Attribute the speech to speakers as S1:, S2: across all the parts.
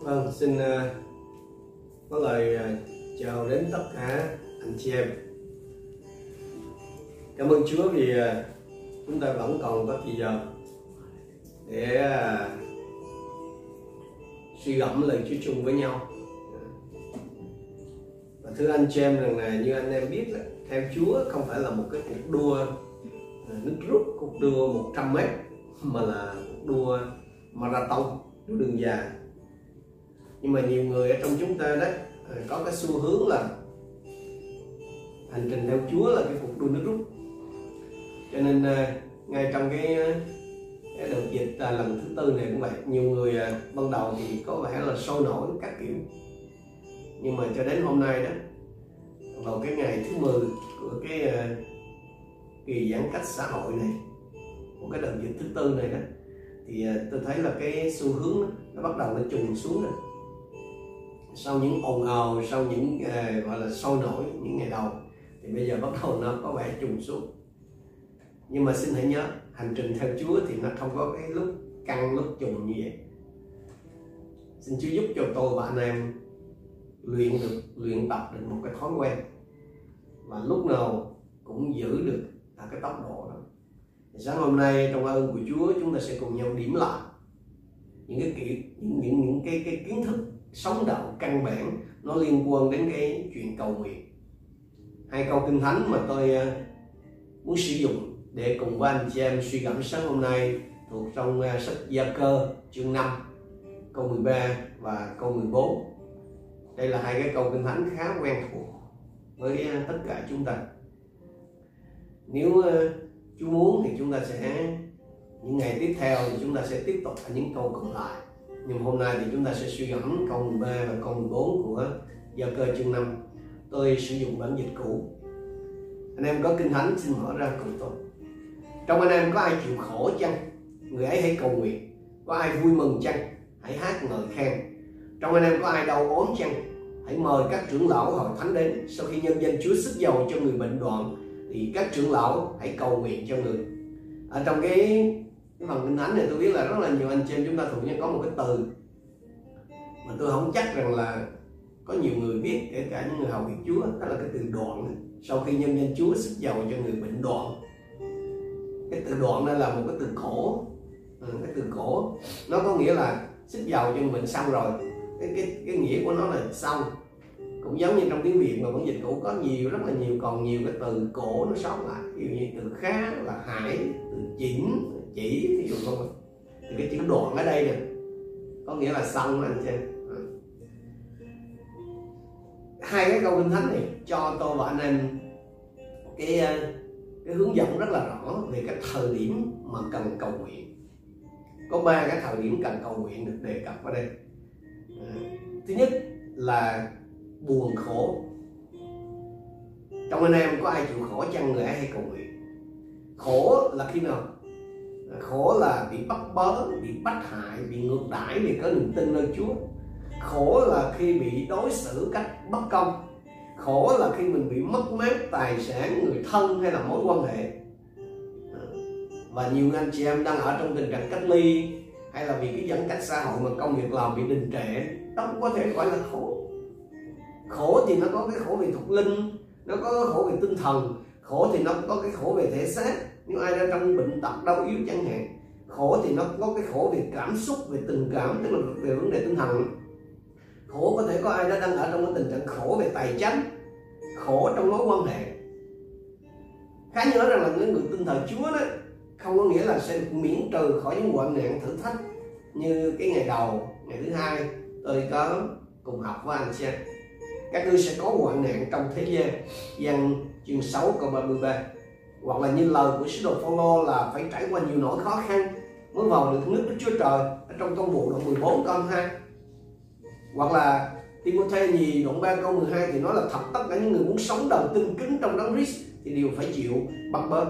S1: Vâng, xin uh, có lời uh, chào đến tất cả anh chị em. Cảm ơn Chúa vì uh, chúng ta vẫn còn có thời giờ để uh, suy gẫm lời Chúa chung với nhau. Và thưa anh chị em rằng là như anh em biết là theo Chúa không phải là một cái cuộc đua nước rút, cuộc đua 100 mét mà là cuộc đua marathon, đua đường dài nhưng mà nhiều người ở trong chúng ta đó ờ, có cái xu hướng là hành trình theo Chúa là cái cuộc đua nước rút. Cho nên ờ, ngay trong cái, ờ, cái đợt dịch à, lần thứ tư này cũng vậy nhiều người ban đầu thì có vẻ là sôi nổi các kiểu. Nhưng mà cho đến hôm nay đó vào cái ngày thứ 10 của cái kỳ giãn cách xã hội này của cái đợt dịch thứ tư này đó thì tôi thấy là cái xu hướng đó, nó bắt đầu nó trùng xuống rồi sau những ồn ào sau những uh, gọi là sôi nổi những ngày đầu thì bây giờ bắt đầu nó có vẻ trùng xuống. Nhưng mà xin hãy nhớ hành trình theo Chúa thì nó không có cái lúc căng lúc trùng như vậy. Xin Chúa giúp cho tôi và anh em luyện được luyện tập được một cái thói quen. Và lúc nào cũng giữ được là cái tốc độ đó. Thì sáng hôm nay trong ơn của Chúa chúng ta sẽ cùng nhau điểm lại những cái kỹ những những những cái cái kiến thức sống đạo căn bản, nó liên quan đến cái chuyện cầu nguyện. Hai câu kinh thánh mà tôi ờ, muốn sử dụng để cùng với anh chị em suy gẫm sáng hôm nay thuộc trong ờ, sách Gia Cơ chương 5 câu 13 và câu 14 đây là hai cái câu kinh thánh khá quen thuộc với ờ, tất cả chúng ta. Nếu Chúa muốn thì chúng ta sẽ, những ngày tiếp theo thì chúng ta sẽ tiếp tục ở những câu còn lại nhưng hôm nay thì chúng ta sẽ suy gẫm câu 13 và câu 14 của Gia cơ chương 5 tôi sử dụng bản dịch cũ. Anh em có kinh thánh xin mở ra cùng tôi. Trong anh em có ai chịu khổ chăng? Người ấy hãy cầu nguyện. Có ai vui mừng chăng? Hãy hát ngợi khen. Trong anh em có ai đau ốm chăng? Hãy mời các trưởng lão hội thánh đến. Sau khi nhân danh Chúa sức dầu cho người bệnh đoạn, thì các trưởng lão hãy cầu nguyện cho người. Ở trong cái cái phần kinh thánh này tôi biết là rất là nhiều anh chị em chúng ta thường có một cái từ mà tôi không chắc rằng là có nhiều người biết kể cả những người hầu việc Chúa đó là cái từ đoạn. Sau khi nhân danh Chúa sức giàu cho người bệnh đoạn. Cái từ đoạn đây là một cái từ cổ ừ, cái từ cổ nó có nghĩa là sức giàu cho người bệnh xong rồi. Cái cái cái nghĩa của nó là xong. Cũng giống như trong tiếng việt mà bản dịch cũ có nhiều rất là nhiều còn nhiều cái từ cổ nó sót lại. Ví dụ như từ khá là hải từ chỉnh chỉ ví dụ không thì cái chữ đoạn ở đây nè, có nghĩa là xong anh xem à. hai cái câu kinh thánh này cho tôi và anh em cái à, cái hướng dẫn rất là rõ về cái thời điểm mà cần cầu nguyện. Có ba cái thời điểm cần cầu nguyện được đề cập ở đây. À, thứ nhất là buồn khổ. Trong anh em có ai chịu khổ chăng người ấy hay cầu nguyện? Khổ là khi nào? Khổ là bị bắt bớ, bị bắt hại, bị ngược đãi vì có niềm tin nơi Chúa. Khổ là khi bị đối xử cách bất công. Khổ là khi mình bị mất mát tài sản, người thân hay là mối quan hệ. Và nhiều anh chị em đang ở trong tình trạng cách ly, hay là vì cái giãn cách xã hội mà công việc làm bị đình trệ, đó cũng có thể gọi là khổ. Khổ thì nó có cái khổ về thuộc linh, nó có cái khổ về tinh thần, khổ thì nó có cái khổ về thể xác nếu ai đang trong bệnh tật, đau yếu chẳng hạn, khổ thì nó có cái khổ về cảm xúc, về tình cảm, tức là về vấn đề tinh thần. Khổ có thể có ai đó đang ở trong cái tình trạng khổ về tài chính, khổ trong mối quan hệ. Khá nhớ rằng là những người tin thờ chúa đó, không có nghĩa là sẽ được miễn trừ khỏi những hoạn nạn thử thách như cái ngày đầu, ngày thứ hai, tôi có cùng học với anh xem các ngươi sẽ có hoạn nạn trong thế gian. Dân chương 6 câu 33 hoặc là như lời của sứ đồ Phaolô là phải trải qua nhiều nỗi khó khăn mới vào được nước Đức Chúa Trời ở trong công vụ đoạn 14 câu 2 hoặc là Timothy nhì đoạn 3 câu 12 thì nói là thật tất cả những người muốn sống đời tinh kính trong đấng Christ thì đều phải chịu bắt bớ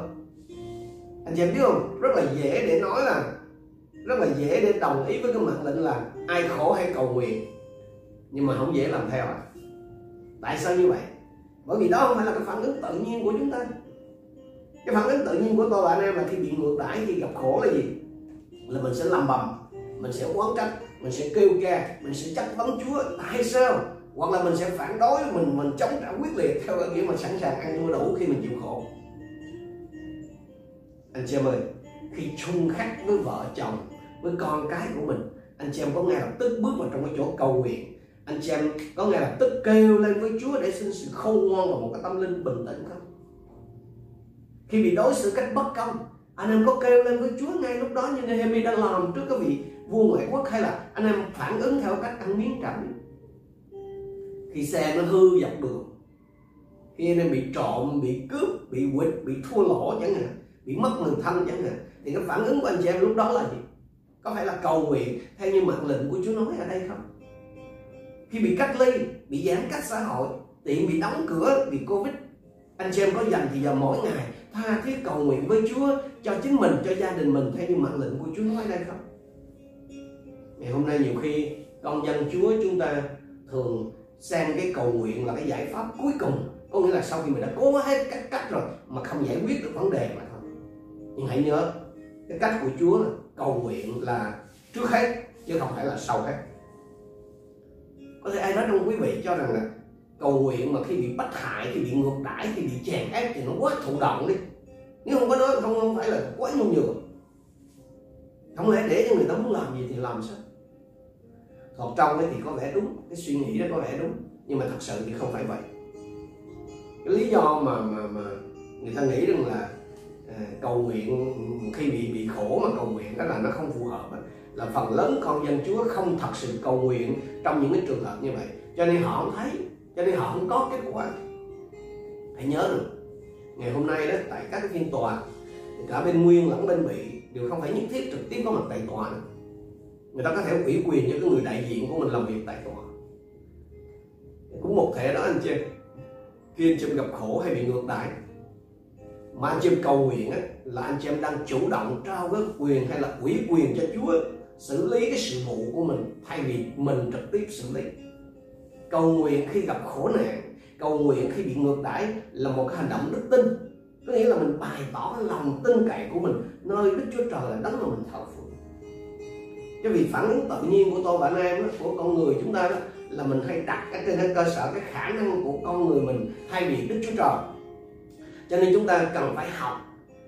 S1: anh chị em biết không? Rất là dễ để nói là, rất là dễ để đồng ý với cái mệnh lệnh là ai khổ hay cầu nguyện. Nhưng mà không dễ làm theo à. Tại sao như vậy? Bởi vì đó không phải là cái phản ứng tự nhiên của chúng ta cái phản ứng tự nhiên của tôi và anh em là khi bị ngược đãi, khi gặp khổ là gì? Là mình sẽ làm bầm, mình sẽ oán trách, mình sẽ kêu ca, mình sẽ chất vấn Chúa. Tại sao? Hoặc là mình sẽ phản đối, mình mình chống trả quyết liệt theo cái nghĩa mà sẵn sàng ăn thua đủ khi mình chịu khổ. Anh chị em ơi, khi chung khắc với vợ chồng, với con cái của mình, anh chị em có ngay lập tức bước vào trong cái chỗ cầu nguyện. Anh chị em có ngay lập tức kêu lên với Chúa để xin sự khôn ngoan và một cái tâm linh bình tĩnh không? Khi bị đối xử cách bất công, anh em có kêu lên với Chúa ngay lúc đó như Nehemi đã làm trước cái vị vua ngoại quốc, hay là anh em phản ứng theo cách ăn miếng trả miếng. Khi xe nó hư dọc đường, khi anh em bị trộm, bị cướp, bị quỵt, bị thua lỗ chẳng hạn, bị mất người thân chẳng hạn, thì cái phản ứng của anh chị em lúc đó là gì? Có phải là cầu nguyện theo như mạng lệnh của Chúa nói ở đây không? Khi bị cách ly, bị giãn cách xã hội, tiện bị đóng cửa vì covid, anh chị em có dành thì giờ mỗi ngày tha thiết cầu nguyện với Chúa cho chính mình, cho gia đình mình theo như mạng lệnh của Chúa nói đây không? Ngày hôm nay nhiều khi con dân Chúa chúng ta thường xem cái cầu nguyện là cái giải pháp cuối cùng. Có nghĩa là sau khi mình đã cố hết các cách rồi mà không giải quyết được vấn đề mà thôi. Nhưng hãy nhớ, cái cách của Chúa là cầu nguyện là trước hết, chứ không phải là sau hết. Có thể ai nói trong quý vị cho rằng là cầu nguyện mà khi bị bắt hại khi bị ngược đãi khi bị chèn ép thì nó quá thụ động đi. Nếu không có nói không không phải là quá nhu nhược. Không lẽ để cho người ta muốn làm gì thì làm sao? Còn trong ấy thì có vẻ đúng cái suy nghĩ đó có vẻ đúng nhưng mà thật sự thì không phải vậy. Cái lý do mà mà mà người ta nghĩ rằng là à, cầu nguyện khi bị bị khổ mà cầu nguyện đó là nó không phù hợp là phần lớn con dân Chúa không thật sự cầu nguyện trong những cái trường hợp như vậy. Cho nên họ không thấy cho nên họ không có kết quả hãy nhớ được ngày hôm nay đó tại các phiên tòa cả bên nguyên lẫn bên bị đều không phải nhất thiết trực tiếp có mặt tại tòa nữa. người ta có thể ủy quyền cho cái người đại diện của mình làm việc tại tòa. Cũng một thể đó anh chị khi anh chị gặp khổ hay bị ngược đãi mà anh chị cầu nguyện á, là anh chị em đang chủ động trao cái quyền hay là ủy quyền cho Chúa xử lý cái sự vụ của mình thay vì mình trực tiếp xử lý cầu nguyện khi gặp khổ nạn cầu nguyện khi bị ngược đãi là một cái hành động đức tin. Có nghĩa là mình bày tỏ lòng tin cậy của mình nơi đức chúa trời là đấng mà mình thờ phượng. Cái việc phản ứng tự nhiên của tôi và anh em của con người chúng ta đó là mình hay đặt cái trên cái cơ sở cái khả năng của con người mình thay vì đức chúa trời. Cho nên chúng ta cần phải học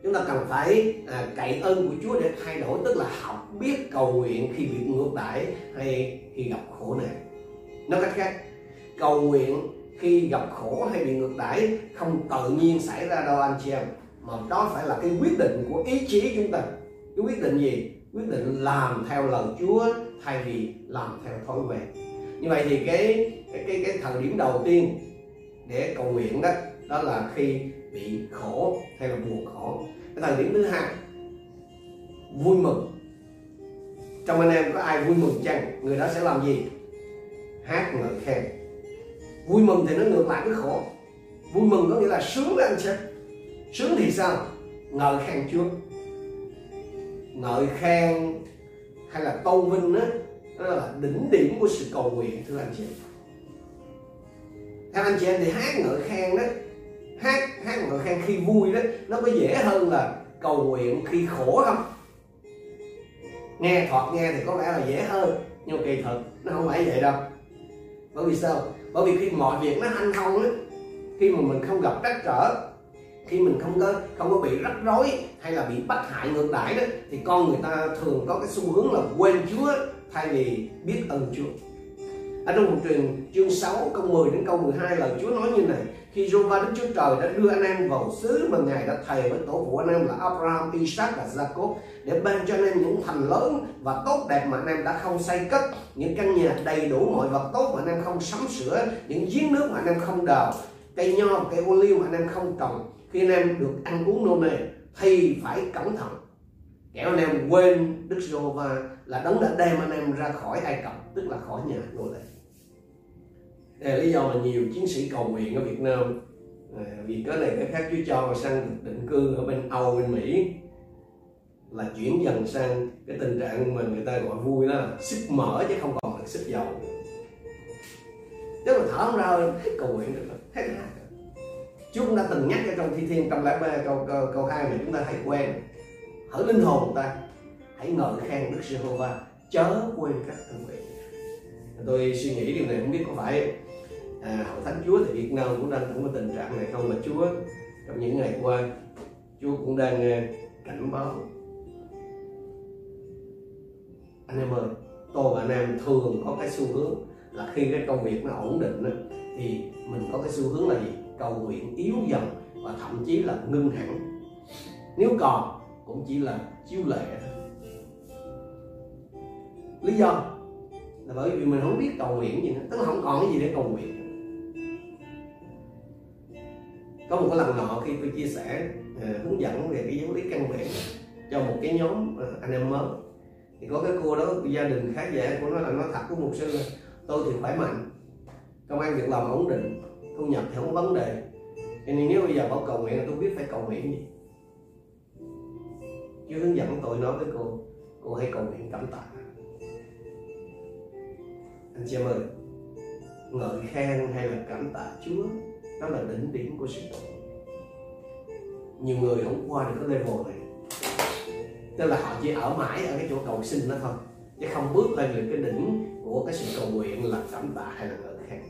S1: chúng ta cần phải à, cậy ơn của Chúa để thay đổi tức là học biết cầu nguyện khi bị ngược đãi hay khi gặp khổ nạn. Nói cách khác cầu nguyện khi gặp khổ hay bị ngược đãi không tự nhiên xảy ra đâu anh chị em. Mà đó phải là cái quyết định của ý chí chúng ta. Cái quyết định gì? Quyết định làm theo lời Chúa thay vì làm theo thói quen. Như vậy thì cái cái cái, cái thời điểm đầu tiên để cầu nguyện đó đó là khi bị khổ hay là buồn khổ. Cái thời điểm thứ hai vui mừng. Trong anh em có ai vui mừng chăng? Người đó sẽ làm gì? Hát ngợi khen vui mừng thì nó ngược lại với khổ. Vui mừng có nghĩa là sướng đó anh chị sướng thì sao? Ngợi khen chúa. Ngợi khen hay là tôn vinh đó đó là đỉnh điểm của sự cầu nguyện, thưa anh chị. Theo anh chị em thì hát ngợi khen đó. Hát hát ngợi khen khi vui đó, nó có dễ hơn là cầu nguyện khi khổ không? Nghe thoạt nghe thì có vẻ là dễ hơn, nhưng kỳ thực nó không phải vậy đâu. Bởi vì sao? Bởi vì khi mọi việc nó hanh thông á, khi mà mình không gặp trắc trở, khi mình không có không có bị rắc rối hay là bị bắt hại ngược đãi đó, thì con người ta thường có cái xu hướng là quên Chúa thay vì biết ơn Chúa ở trong một truyền chương 6 câu 10 đến câu 12 lời Chúa nói như này khi Jehovah Đức Chúa Trời đã đưa anh em vào xứ mà Ngài đã thề với tổ phụ anh em là Abraham, Isaac và Jacob để ban cho anh em những thành lớn và tốt đẹp mà anh em đã không xây cất những căn nhà đầy đủ mọi vật tốt mà anh em không sắm sửa những giếng nước mà anh em không đào cây nho và cây ô liu mà anh em không trồng. Khi anh em được ăn uống nô nề thì phải cẩn thận. Kẻo anh em quên Đức Giê-hô-va là đấng đã đem anh em ra khỏi Ai Cập tức là khỏi nhà nô lệ đây là lý do mà nhiều chiến sĩ cầu nguyện ở Việt Nam à, vì cái này cái khác Chúa cho mà sang định cư ở bên Âu bên Mỹ là chuyển dần sang cái tình trạng mà người ta gọi vui đó là sức mở chứ không còn là sức dầu. Nếu mà thở không ra hết cầu nguyện được hết hát Chúa cũng đã từng nhắc ở trong thi thiên trong lẽ ba câu, câu câu hai mà chúng ta hãy quen hỡi linh hồn ta hãy ngợi khen Đức Giê-hô-va chớ quên các ân nguyện tôi suy nghĩ điều này không biết có phải à, hội thánh Chúa thì Việt Nam cũng đang cũng có tình trạng này không mà Chúa trong những ngày qua Chúa cũng đang à, cảnh báo. Anh em ơi tôi và anh em thường có cái xu hướng là khi cái công việc nó ổn định đó, thì mình có cái xu hướng là gì? Cầu nguyện yếu dần và thậm chí là ngưng hẳn. Nếu còn cũng chỉ là chiếu lệ thôi lý do là bởi vì mình không biết cầu nguyện gì nữa. Tức là không còn cái gì để cầu nguyện. Có một cái lần nọ khi tôi chia sẻ uh, hướng dẫn về cái giáo lý căn nguyện cho một cái nhóm uh, anh em mới thì có cái cô đó gia đình khá giả của nó là nó thật của mục sư là tôi thì khỏe mạnh công an việc làm ổn định thu nhập thì không có vấn đề. Cho nên nếu bây giờ bảo cầu nguyện tôi biết phải cầu nguyện gì. Chứ hướng dẫn tôi nói với cô cô hãy cầu nguyện cảm tạ anh chị em ơi, ngợi khen hay là cảm tạ Chúa, đó là đỉnh điểm của sự tội. Nhiều người không qua được cái level này. Tức là họ chỉ ở mãi ở cái chỗ cầu xin đó thôi, chứ không bước lên được cái đỉnh của cái sự cầu nguyện là cảm tạ hay là ngợi khen.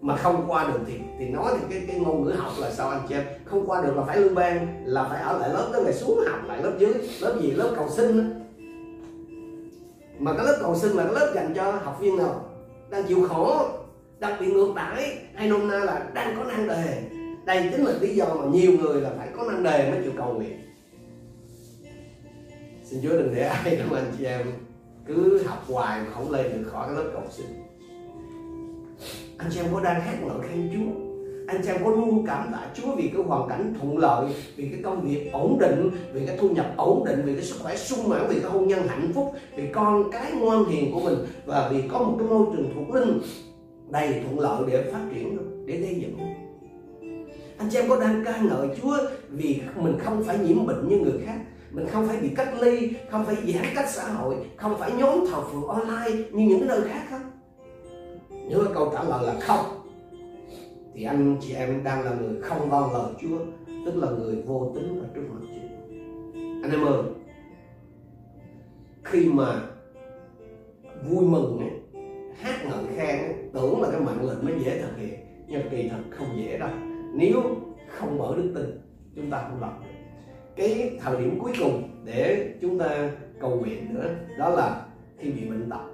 S1: Mà không qua được thì thì nói thì cái cái ngôn ngữ học là sao anh chị em? Không qua được là phải lưu ban, là phải ở lại lớp, tới ngày xuống học, lại lớp dưới, lớp gì, lớp cầu sinh đó. mà cái lớp cầu sinh là cái lớp dành cho học viên nào? Đang chịu khổ. Đang bị ngược đãi hay nôm na là đang có năng đề. Đây chính là lý do mà nhiều người là phải có năng đề mới chịu cầu nguyện. Xin chúa đừng để ai trong anh chị em cứ học hoài mà không lên được khỏi cái lớp cầu sinh anh chị em có đang hát ngợi khen chúa? Anh chị em có luôn cảm tạ Chúa vì cái hoàn cảnh thuận lợi, vì cái công việc ổn định, vì cái thu nhập ổn định, vì cái sức khỏe sung mãn, vì cái hôn nhân hạnh phúc, vì con cái ngoan hiền của mình và vì có một cái môi trường thuộc linh đầy thuận lợi để phát triển để gây dựng. Anh chị em có đang ca ngợi Chúa vì mình không phải nhiễm bệnh như người khác. Mình không phải bị cách ly không phải giãn cách xã hội không phải nhóm thờ phượng online như những cái nơi khác không? Nếu câu trả lời là không thì anh chị em đang là người không vâng lời Chúa tức là người vô tính ở trước mặt Chúa. Anh em ơi khi mà vui mừng ấy, hát ngợi khen ấy, tưởng là cái mạng lệnh mới dễ thực hiện nhưng kỳ thật không dễ đâu. Nếu không mở đức tin chúng ta không làm được. Cái thời điểm cuối cùng để chúng ta cầu nguyện nữa đó là khi bị bệnh tật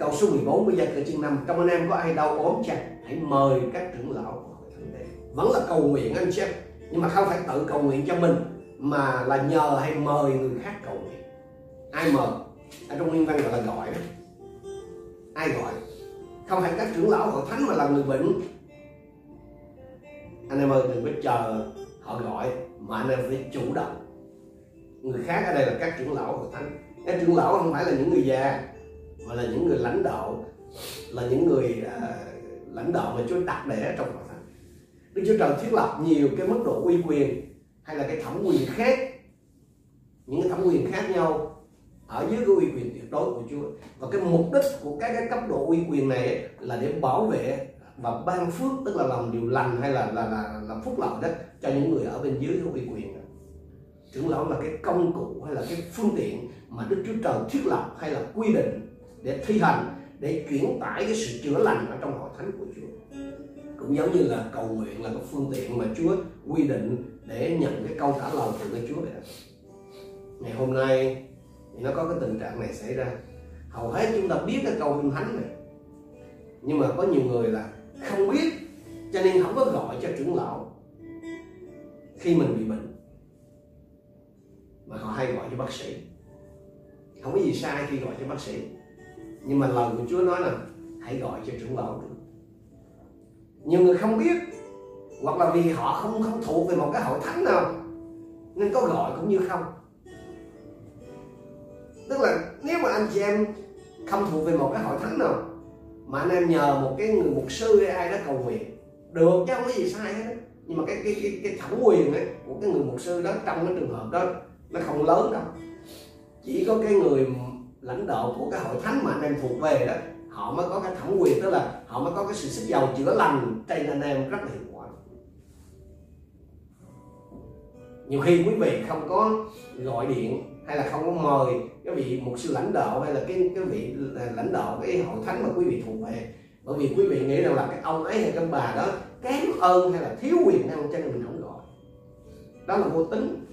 S1: câu số 14 của gia cử chương 5 trong anh em có ai đau ốm chăng? Hãy mời các trưởng lão vẫn là cầu nguyện anh xem nhưng mà không phải tự cầu nguyện cho mình, mà là nhờ hay mời người khác cầu nguyện. Ai mời? Ở trong nguyên văn gọi là gọi đó. Ai gọi? Không phải các trưởng lão hội thánh mà là người bệnh. Anh em ơi, đừng có chờ họ gọi, mà anh em phải chủ động. Người khác ở đây là các trưởng lão hội thánh. Các trưởng lão không phải là những người già và là những người lãnh đạo là những người uh, lãnh đạo mà Chúa đặt để trong hội thánh Đức Chúa Trời thiết lập nhiều cái mức độ uy quyền hay là cái thẩm quyền khác những cái thẩm quyền khác nhau ở dưới cái uy quyền tuyệt đối của Chúa và cái mục đích của các cái cấp độ uy quyền này là để bảo vệ và ban phước tức là làm điều lành hay là là là là phúc lợi đó cho những người ở bên dưới cái uy quyền đó. trưởng lão là cái công cụ hay là cái phương tiện mà Đức Chúa Trời thiết lập hay là quy định để thi hành, để chuyển tải cái sự chữa lành ở trong hội thánh của Chúa. Cũng giống như là cầu nguyện là cái phương tiện mà Chúa quy định để nhận cái câu trả lời từ nơi Chúa vậy ngày hôm nay thì nó có cái tình trạng này xảy ra. Hầu hết chúng ta biết cái câu kinh thánh này. Nhưng mà có nhiều người là không biết, cho nên không có gọi cho trưởng lão khi mình bị bệnh. Mà họ hay gọi cho bác sĩ. Không có gì sai khi gọi cho bác sĩ nhưng mà lời của Chúa nói là hãy gọi cho trưởng lão nhiều người không biết hoặc là vì họ không không thuộc về một cái hội thánh nào nên có gọi cũng như không. Tức là nếu mà anh chị em không thuộc về một cái hội thánh nào mà anh em nhờ một cái người mục sư hay ai đó cầu nguyện được chứ không có gì sai hết nhưng mà cái cái cái, cái thẩm quyền ấy, của cái người mục sư đó trong cái trường hợp đó nó không lớn đâu. Chỉ có cái người lãnh đạo của cái hội thánh mà anh em thuộc về đó, họ mới có cái thẩm quyền, tức là họ mới có cái sự sức giàu chữa lành trên anh em rất là hiệu quả. Nhiều khi quý vị không có gọi điện hay là không có mời cái vị một sư lãnh đạo hay là cái cái vị lãnh đạo cái hội thánh mà quý vị thuộc về, bởi vì quý vị nghĩ rằng là cái ông ấy hay cái bà đó kém ơn hay là thiếu quyền năng cho nên mình không gọi. Đó là vô tính.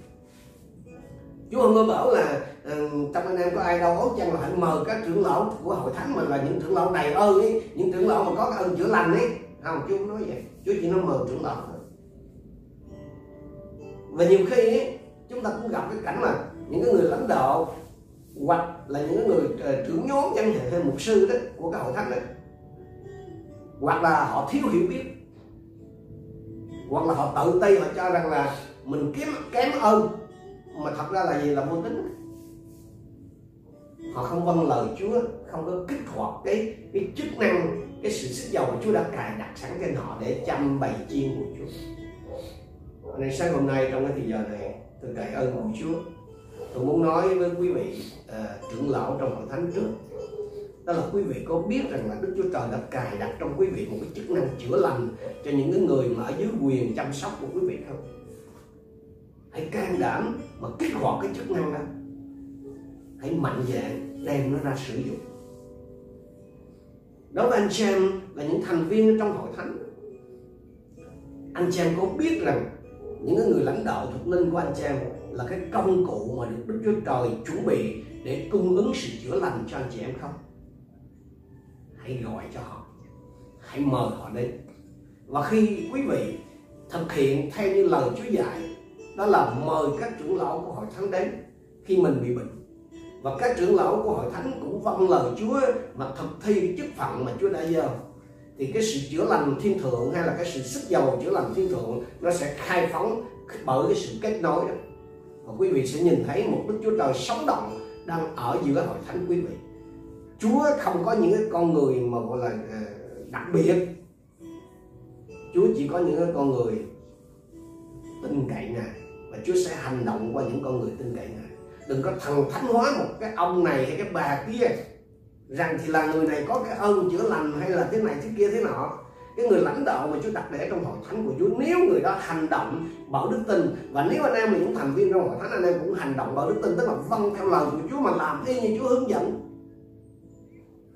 S1: Chúa không có bảo là uh, trong anh em có ai đâu ốm chăng là hãy mời các trưởng lão của hội thánh mình là những trưởng lão đầy ơn ấy những trưởng lão mà có cái ơn chữa lành ấy không Chúa không nói vậy. Chúa chỉ nói mời trưởng lão thôi. Và nhiều khi ấy, chúng ta cũng gặp cái cảnh mà những cái người lãnh đạo hoặc là những người uh, trưởng nhóm chẳng hạn hay mục sư đó của cái hội thánh đó hoặc là họ thiếu hiểu biết. Hoặc là họ tự ti họ cho rằng là mình kém kém ơn mà thật ra là gì? Là vô tính. Họ không vâng lời Chúa không có kích hoạt cái cái chức năng cái sự sức giàu của Chúa đã cài đặt sẵn trên họ để chăm bày chiên của Chúa. Nên sáng hôm nay trong cái thời giờ này tôi cậy ơn của Chúa. Tôi muốn nói với quý vị uh, trưởng lão trong hội thánh trước. Đó là quý vị có biết rằng là Đức Chúa Trời đã cài đặt trong quý vị một cái chức năng chữa lành cho những cái người mà ở dưới quyền chăm sóc của quý vị không? Hãy can đảm mà kích hoạt cái chức năng đó. Hãy mạnh dạn đem nó ra sử dụng. Đối với anh chị em là những thành viên trong hội thánh, anh chị em có biết rằng những người lãnh đạo thuộc linh của anh chị em là cái công cụ mà được Đức Chúa Trời chuẩn bị để cung ứng sự chữa lành cho anh chị em không? hãy gọi cho họ hãy mời họ đến và khi quý vị thực hiện theo như lời Chúa dạy đó là mời các trưởng lão của hội thánh đến khi mình bị bệnh. Và các trưởng lão của hội thánh cũng vâng lời Chúa mà thực thi cái chức phận mà Chúa đã giao. Thì cái sự chữa lành thiên thượng hay là cái sự sức giàu chữa lành thiên thượng nó sẽ khai phóng bởi cái sự kết nối đó. Và quý vị sẽ nhìn thấy một Đức Chúa Trời sống động đang ở giữa hội thánh quý vị. Chúa không có những cái con người mà gọi là ờ, đặc biệt. Chúa chỉ có những cái con người tin cậy Ngài và Chúa sẽ hành động qua những con người tin cậy Ngài. Đừng có thần thánh hóa một cái ông này hay cái bà kia, rằng thì là người này có cái ơn chữa lành hay là thế này thế kia thế nọ. Cái người lãnh đạo mà Chúa đặt để trong hội thánh của Chúa, nếu người đó hành động bảo đức tin, và nếu anh em là những thành viên trong hội thánh, anh em cũng hành động bảo đức tin, tức là vâng theo lời của Chúa mà làm y như Chúa hướng dẫn,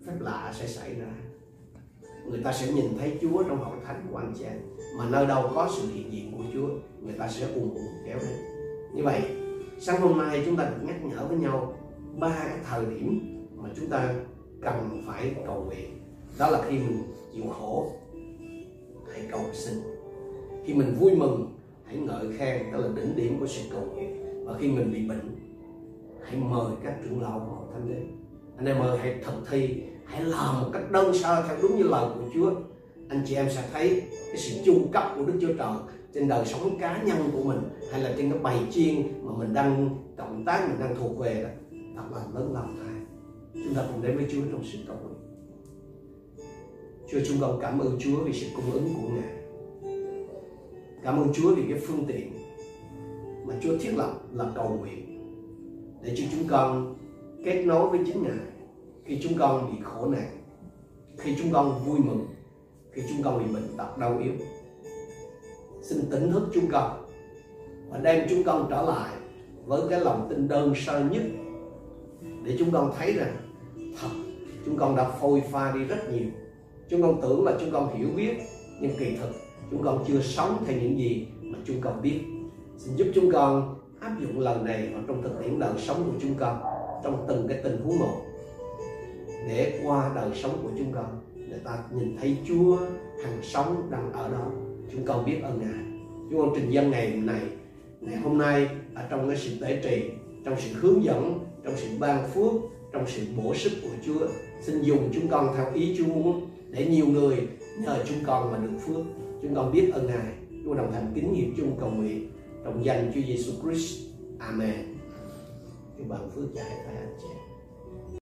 S1: phép lạ sẽ xảy ra. Người ta sẽ nhìn thấy Chúa trong hội thánh của anh chị em mà nơi đâu có sự hiện diện của Chúa, người ta sẽ ùn ùn kéo đến. Như vậy, sáng hôm nay chúng ta được nhắc nhở với nhau ba cái thời điểm mà chúng ta cần phải cầu nguyện. Đó là khi mình chịu khổ, hãy cầu xin. Khi mình vui mừng, hãy ngợi khen, đó là đỉnh điểm của sự cầu nguyện. Và khi mình bị bệnh, hãy mời các trưởng lão của hội thánh đến. Anh em ơi, hãy thực thi, hãy làm một cách đơn sơ theo đúng như lời của Chúa anh chị em sẽ thấy cái sự chu cấp của Đức Chúa Trời trên đời sống cá nhân của mình hay là trên cái bài chiên mà mình đang cộng tác, mình đang thuộc về đó. Thật là lớn lao thay chúng ta cùng đến với Chúa trong sự cầu nguyện. Chúa, chúng con cảm ơn Chúa vì sự cung ứng của Ngài. Cảm ơn Chúa vì cái phương tiện mà Chúa thiết lập là cầu nguyện để cho chúng con kết nối với chính Ngài khi chúng con bị khổ nạn, khi chúng con vui mừng khi chúng con bị bệnh tật đau yếu, xin tỉnh thức chúng con và đem chúng con trở lại với cái lòng tin đơn sơ nhất để chúng con thấy rằng thật, chúng con đã phôi pha đi rất nhiều. Chúng con tưởng là chúng con hiểu biết, nhưng kỳ thực chúng con chưa sống theo những gì mà chúng con biết. Xin giúp chúng con áp dụng lần này vào trong thực tiễn đời sống của chúng con, trong từng cái tình huống một, để qua đời sống của chúng con để ta nhìn thấy Chúa hàng sống đang ở đó. Chúng con biết ơn Ngài. Chúng con trình dân ngày này, ngày hôm nay ở trong cái sự tế trì, trong sự hướng dẫn, trong sự ban phước, trong sự bổ sức của Chúa. Xin dùng chúng con theo ý Chúa muốn, để nhiều người nhờ chúng con mà được phước. Chúng con biết ơn Ngài. Chúng đồng hành kính nghiệp chung cầu nguyện. Trong danh Chúa Giêsu Christ. Amen. Chúa ban phước cho hai